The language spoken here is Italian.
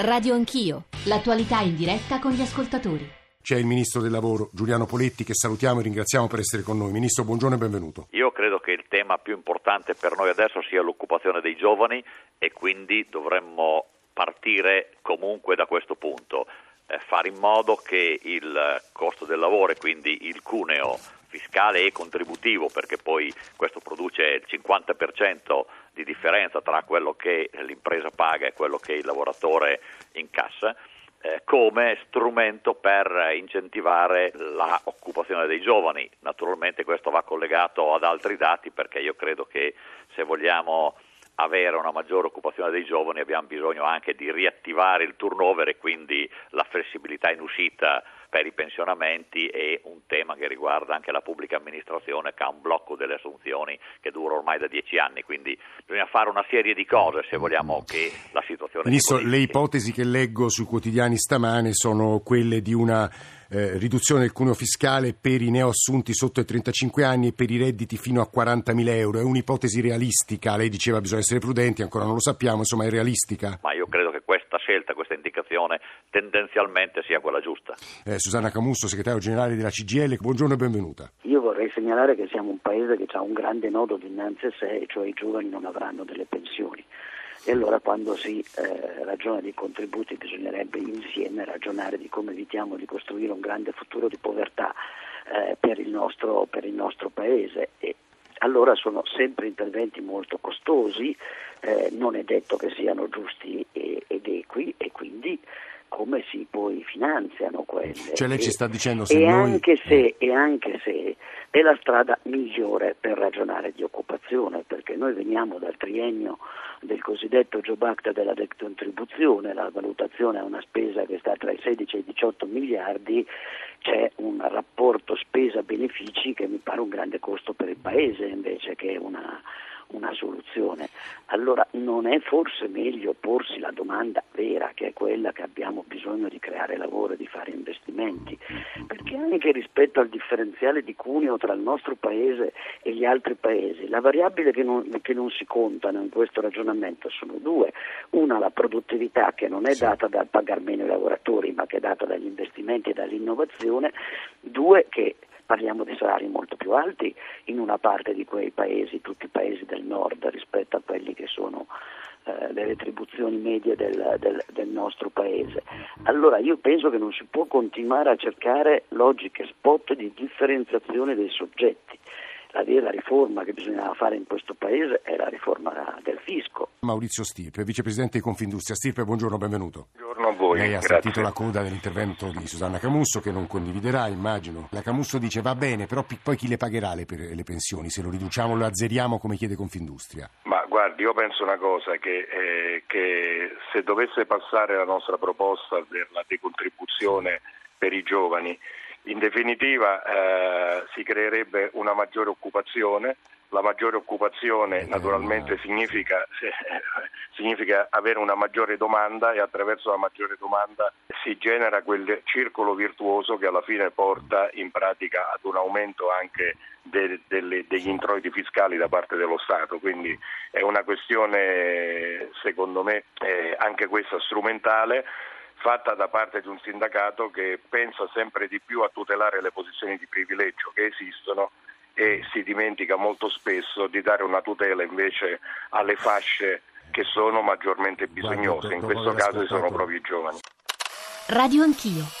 Radio Anch'io, l'attualità in diretta con gli ascoltatori. C'è il Ministro del Lavoro Giuliano Poletti che salutiamo e ringraziamo per essere con noi. Ministro, buongiorno e benvenuto. Io credo che il tema più importante per noi adesso sia l'occupazione dei giovani e quindi dovremmo partire comunque da questo punto, eh, fare in modo che il costo del lavoro e quindi il cuneo fiscale e contributivo, perché poi questo produce il 50% di differenza tra quello che l'impresa paga e quello che il lavoratore incassa, eh, come strumento per incentivare l'occupazione dei giovani. Naturalmente questo va collegato ad altri dati perché io credo che se vogliamo avere una maggiore occupazione dei giovani abbiamo bisogno anche di riattivare il turnover e quindi la flessibilità in uscita per i pensionamenti è un tema che riguarda anche la pubblica amministrazione che ha un blocco delle assunzioni che dura ormai da dieci anni, quindi bisogna fare una serie di cose se vogliamo che la situazione... Ministro, le ipotesi che leggo sui quotidiani stamane sono quelle di una eh, riduzione del cuneo fiscale per i neoassunti sotto i 35 anni e per i redditi fino a 40.000 euro. È un'ipotesi realistica? Lei diceva bisogna essere prudenti, ancora non lo sappiamo, insomma è realistica? Ma io credo che questa scelta, questa indicazione tendenzialmente sia quella giusta. Eh, Susanna Camusso, segretario generale della CGL, buongiorno e benvenuta. Io vorrei segnalare che siamo un paese che ha un grande nodo dinanzi a sé, cioè i giovani non avranno delle pensioni e allora quando si eh, ragiona di contributi bisognerebbe insieme ragionare di come evitiamo di costruire un grande futuro di povertà eh, per, il nostro, per, il nostro, paese. E allora sono sempre interventi molto costosi, eh, non è detto che siano giusti ed equi e quindi come si poi finanziano quelle. Cioè lei ci sta dicendo se e, noi... anche se, e anche se è la strada migliore per ragionare di occupazione, perché noi veniamo dal triennio del cosiddetto Job Act della decontribuzione, la valutazione è una spesa che sta tra i 16 e i 18 miliardi, c'è un rapporto spesa-benefici che mi pare un grande costo per il Paese invece che una una soluzione. Allora non è forse meglio porsi la domanda vera, che quella che abbiamo bisogno di creare lavoro e di fare investimenti, perché anche rispetto al differenziale di cuneo tra il nostro paese e gli altri paesi, la variabile che non, che non si contano in questo ragionamento sono due. Una la produttività che non è data dal pagar meno i lavoratori, ma che è data dagli investimenti e dall'innovazione, due che parliamo di salari molto più alti in una parte di quei paesi, tutti i paesi del nord rispetto a quelli che sono eh, le retribuzioni medie del, del, del, nostro paese. Allora io penso che non si può continuare a cercare logiche spot di differenziazione dei soggetti la vera riforma che bisognava fare in questo Paese è la riforma del fisco. Maurizio Stirpe, vicepresidente di Confindustria. Stirpe, buongiorno, benvenuto. Buongiorno a voi. Lei ha grazie. sentito la coda dell'intervento di Susanna Camusso che non condividerà, immagino. La Camusso dice va bene, però poi chi le pagherà le, le pensioni? Se lo riduciamo, lo azzeriamo come chiede Confindustria. Ma guardi, io penso una cosa, che, eh, che se dovesse passare la nostra proposta per la decontribuzione per i giovani, in definitiva eh, si creerebbe una maggiore occupazione, la maggiore occupazione naturalmente significa, eh, significa, avere una maggiore domanda e attraverso la maggiore domanda si genera quel circolo virtuoso che alla fine porta in pratica ad un aumento anche de, de, degli introiti fiscali da parte dello Stato. Quindi è una questione secondo me eh, anche questa strumentale fatta da parte di un sindacato che pensa sempre di più a tutelare le posizioni di privilegio che esistono e si dimentica molto spesso di dare una tutela invece alle fasce che sono maggiormente bisognose, in questo caso sono proprio i giovani. Radio Anch'io